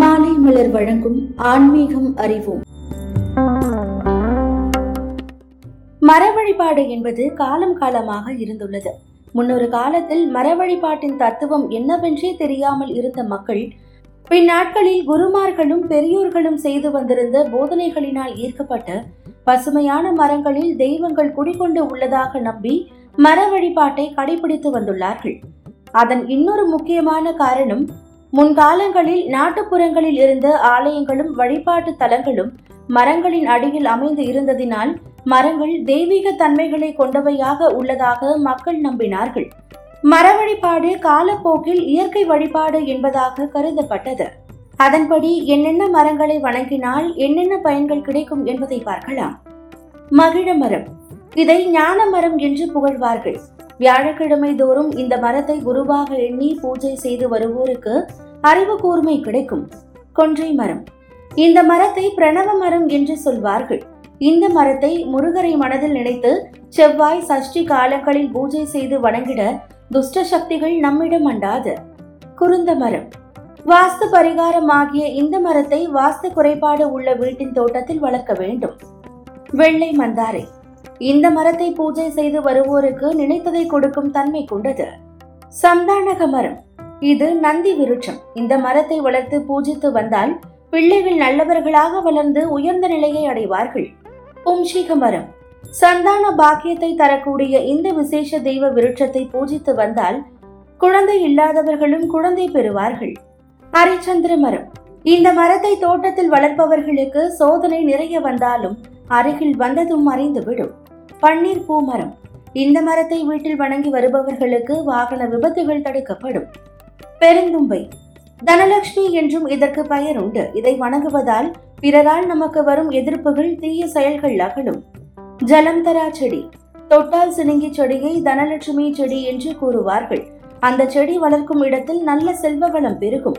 மாலை மலர் வழங்கும் ஆன்மீகம் அறிவோம். மர வழிபாடு என்பது காலம் காலமாக இருந்துள்ளது. முன்னொரு காலத்தில் மர வழிபாட்டின் தத்துவம் என்னவென்றே தெரியாமல் இருந்த மக்கள் பின்னாட்களில் குருமார்களும் பெரியோர்களும் செய்து வந்திருந்த போதனைகளினால் ஈர்க்கப்பட்டு பசுமையான மரங்களில் தெய்வங்கள் குடிகொண்டு உள்ளதாக நம்பி மர வழிபாட்டை கடைபிடித்து வந்துள்ளார்கள். அதன் இன்னொரு முக்கியமான காரணம் முன்காலங்களில் நாட்டுப்புறங்களில் இருந்த ஆலயங்களும் வழிபாட்டு தலங்களும் மரங்களின் அடியில் அமைந்து இருந்ததினால் மரங்கள் தெய்வீக தன்மைகளை கொண்டவையாக உள்ளதாக மக்கள் நம்பினார்கள். மர வழிபாடு காலப்போக்கில் இயற்கை வழிபாடு என்பதாக கருதப்பட்டது. அதன்படி என்னென்ன மரங்களை வணங்கினால் என்னென்ன பயன்கள் கிடைக்கும் என்பதை பார்க்கலாம். மகிழ மரம். இதை ஞான மரம் என்று புகழ்வார்கள். வியாழக்கிழமை தோறும் இந்த மரத்தை குருவாக எண்ணி பூஜை செய்து வருவோருக்கு அறிவு கூர்மை கிடைக்கும். கொன்றை மரம். இந்த மரத்தை பிரணவ மரம் என்று சொல்வார்கள். இந்த மரத்தை முருகரை மனதில் நினைத்து செவ்வாய் சஷ்டி காலங்களில் பூஜை செய்து வணங்கிட துஷ்ட சக்திகள் நம்மிடம் அண்டாது. குருந்த மரம். வாஸ்து பரிகாரமாகிய இந்த மரத்தை வாஸ்து குறைபாடு உள்ள வீட்டின் தோட்டத்தில் வளர்க்க வேண்டும். வெள்ளை மந்தாரை. இந்த மரத்தை பூஜை செய்து வருவோருக்கு நினைத்ததை கொடுக்கும் தன்மை கொண்டது. சந்தானக மரம். இது நந்தி விருட்சம். இந்த மரத்தை வளர்த்து பூஜித்து வந்தால் பிள்ளைகள் நல்லவர்களாக வளர்ந்து உயர்ந்த நிலையை அடைவார்கள். பும்ஷிக மரம். சந்தான பாக்கியத்தை தரக்கூடிய இந்த விசேஷ தெய்வ விருட்சத்தை பூஜித்து வந்தால் குழந்தை இல்லாதவர்களும் குழந்தை பெறுவார்கள். அரைச்சந்திர மரம். இந்த மரத்தை தோட்டத்தில் வளர்ப்பவர்களுக்கு சோதனை நிறைய வந்தாலும் அருகில் வந்ததும் மறைந்துவிடும் பன்னீர் பூ மரம் இந்த மரத்தை வீட்டில் வணங்கி வருபவர்களுக்கு வாகன விபத்துகள் தடுக்கப்படும். பெருந்தும்பை. தனலட்சுமி என்றும் இதற்கு பெயர் உண்டு. இதை வணங்குவதால் பிறரால் நமக்கு வரும் எதிர்ப்புகள் தீய செயல்கள் அகலும். ஜலம் தரா செடி. தொட்டால் சினுங்கி செடியை தனலட்சுமி செடி என்று கூறுவார்கள். அந்த செடி வளர்க்கும் இடத்தில் நல்ல செல்வ வளம் பெருகும்.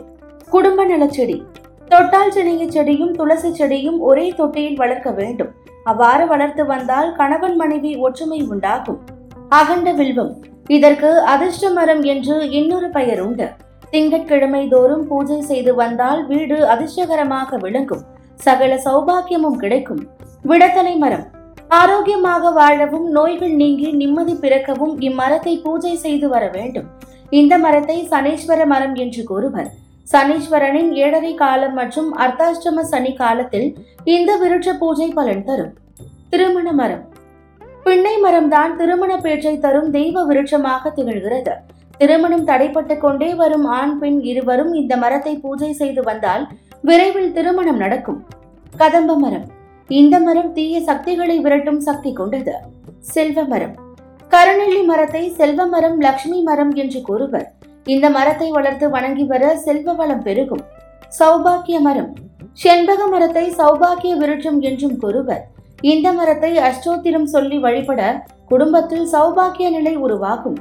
குடும்ப நலச்செடி தொட்டால் சினுங்கி செடியும் துளசி செடியும் ஒரே தொட்டியில் வளர்க்க வேண்டும். அவ்வாறு வளர்த்து வந்தால் கணவன் மனைவி ஒற்றுமை உண்டாகும். அகண்ட வில்வம். இதற்கு அதிர்ஷ்ட மரம் என்று இன்னொரு பெயர் உண்டு. திங்கட்கிழமை தோறும் பூஜை செய்து வந்தால் வீடு அதிர்ஷ்டகரமாக விளங்கும். சகல சௌபாக்கியமும் கிடைக்கும். விடத்தலை மரம். ஆரோக்கியமாக வாழவும் நோய்கள் நீங்கி நிம்மதி பிறக்கவும் இம்மரத்தை பூஜை செய்து வர வேண்டும். இந்த மரத்தை சனேஸ்வர மரம் என்று கூறுவர். சனீஸ்வரனின் ஏழரை காலம் மற்றும் அர்த்தாஷ்டம சனி காலத்தில் இந்த விருட்ச பூஜை பலன் தரும். திருமண மரம். பிள்ளை மரம்தான் திருமண பேச்சை தரும் தெய்வ விருட்சமாக திகழ்கிறது. திருமணம் தடைப்பட்டு கொண்டே வரும் ஆண் பெண் இருவரும் இந்த மரத்தை பூஜை செய்து வந்தால் விரைவில் திருமணம் நடக்கும். கதம்ப மரம். இந்த மரம் தீய சக்திகளை விரட்டும் சக்தி கொண்டது. செல்வ மரம். கருநெல்லி மரத்தை செல்வ மரம் லக்ஷ்மி மரம் என்று கூறுவர். இந்த மரத்தை வளர்த்து வணங்கி வர செல்வ வளம் பெருகும். சௌபாக்கிய மரம். செண்பக மரத்தை சௌபாக்கிய விருட்சம் என்றும் கூறுவர். இந்த மரத்தை அஷ்டோத்திரம் சொல்லி வழிபட குடும்பத்தில் சௌபாக்கிய நிலை உருவாகும்.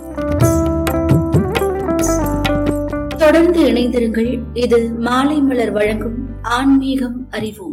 தொடர்ந்து இணைந்திருங்கள். இது மாலை மலர் வழங்கும் ஆன்மீகம் அறிவோம்.